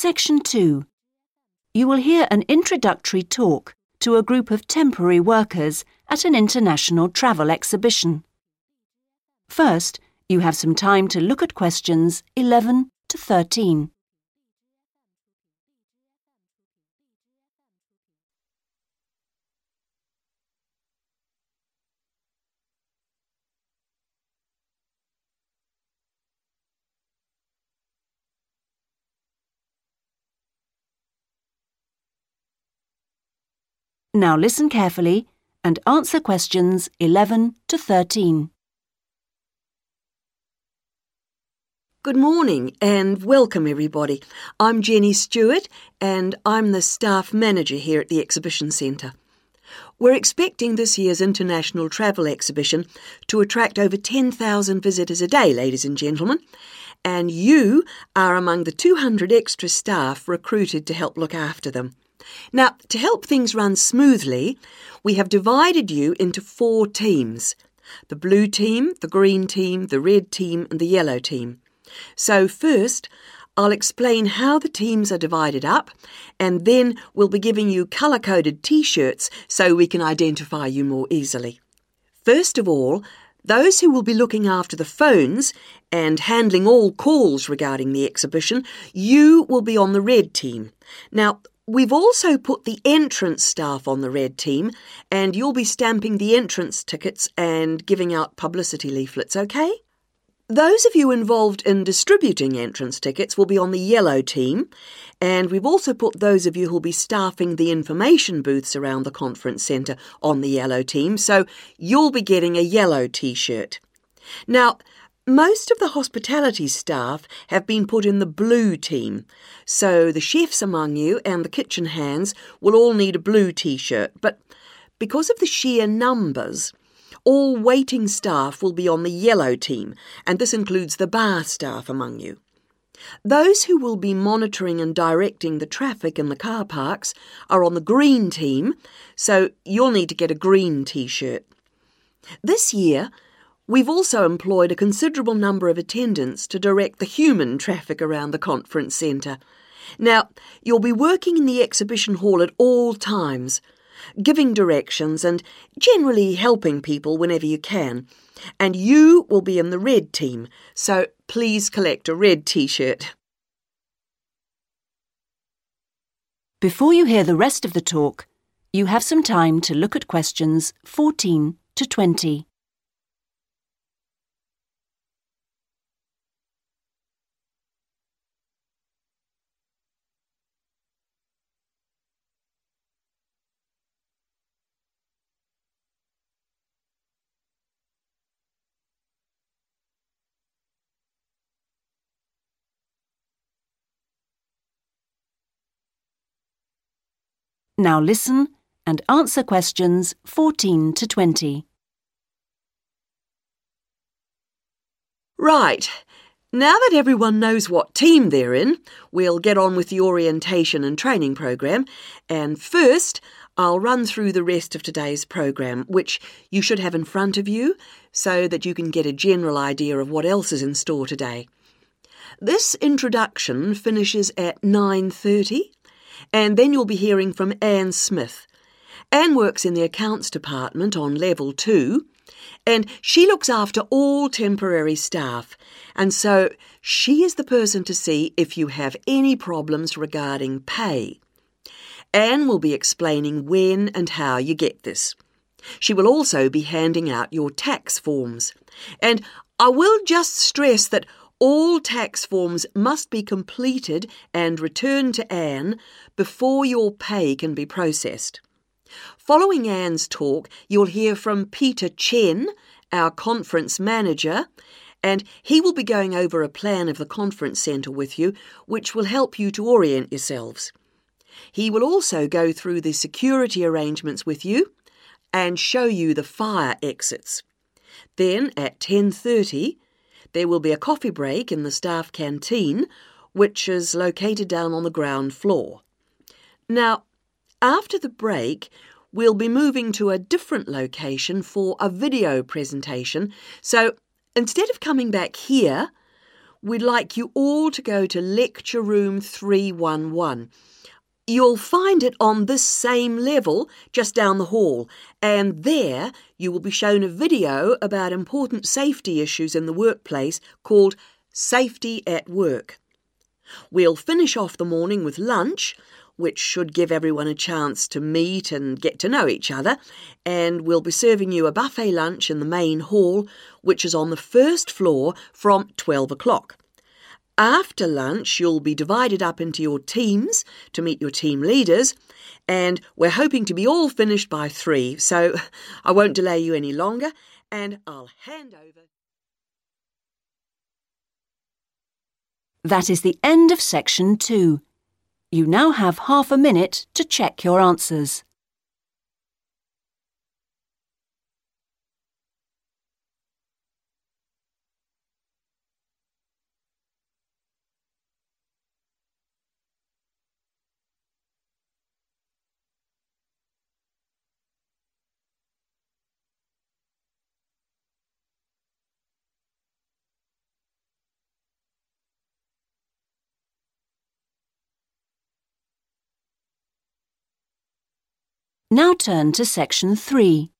Section 2. You will hear an introductory talk to a group of temporary workers at an international travel exhibition. First, you have some time to look at questions 11 to 13. Now listen carefully and answer questions 11 to 13. Good morning and welcome everybody. I'm Jenny Stewart and I'm the staff manager here at the Exhibition Centre. We're expecting this year's International Travel Exhibition to attract over 10,000 visitors a day, ladies and gentlemen, and you are among the 200 extra staff recruited to help look after them. Now, to help things run smoothly, we have divided you into four teams the blue team, the green team, the red team, and the yellow team. So, first, I'll explain how the teams are divided up, and then we'll be giving you colour coded t shirts so we can identify you more easily. First of all, those who will be looking after the phones and handling all calls regarding the exhibition, you will be on the red team. Now, We've also put the entrance staff on the red team, and you'll be stamping the entrance tickets and giving out publicity leaflets, okay? Those of you involved in distributing entrance tickets will be on the yellow team, and we've also put those of you who'll be staffing the information booths around the conference centre on the yellow team, so you'll be getting a yellow t shirt. Now, most of the hospitality staff have been put in the blue team, so the chefs among you and the kitchen hands will all need a blue t shirt. But because of the sheer numbers, all waiting staff will be on the yellow team, and this includes the bar staff among you. Those who will be monitoring and directing the traffic in the car parks are on the green team, so you'll need to get a green t shirt. This year, We've also employed a considerable number of attendants to direct the human traffic around the conference centre. Now, you'll be working in the exhibition hall at all times, giving directions and generally helping people whenever you can. And you will be in the red team, so please collect a red t shirt. Before you hear the rest of the talk, you have some time to look at questions 14 to 20. Now listen and answer questions 14 to 20. Right. Now that everyone knows what team they're in, we'll get on with the orientation and training program. And first, I'll run through the rest of today's program, which you should have in front of you so that you can get a general idea of what else is in store today. This introduction finishes at 9:30 and then you'll be hearing from Anne Smith. Anne works in the accounts department on level two, and she looks after all temporary staff, and so she is the person to see if you have any problems regarding pay. Anne will be explaining when and how you get this. She will also be handing out your tax forms. And I will just stress that all tax forms must be completed and returned to Anne before your pay can be processed. Following Anne's talk, you'll hear from Peter Chen, our conference manager, and he will be going over a plan of the conference centre with you, which will help you to orient yourselves. He will also go through the security arrangements with you and show you the fire exits. Then at 10:30, there will be a coffee break in the staff canteen, which is located down on the ground floor. Now, after the break, we'll be moving to a different location for a video presentation. So instead of coming back here, we'd like you all to go to lecture room 311. You'll find it on this same level just down the hall, and there you will be shown a video about important safety issues in the workplace called Safety at Work. We'll finish off the morning with lunch, which should give everyone a chance to meet and get to know each other, and we'll be serving you a buffet lunch in the main hall, which is on the first floor from 12 o'clock. After lunch, you'll be divided up into your teams to meet your team leaders, and we're hoping to be all finished by three, so I won't delay you any longer, and I'll hand over. That is the end of section two. You now have half a minute to check your answers. Now turn to section 3.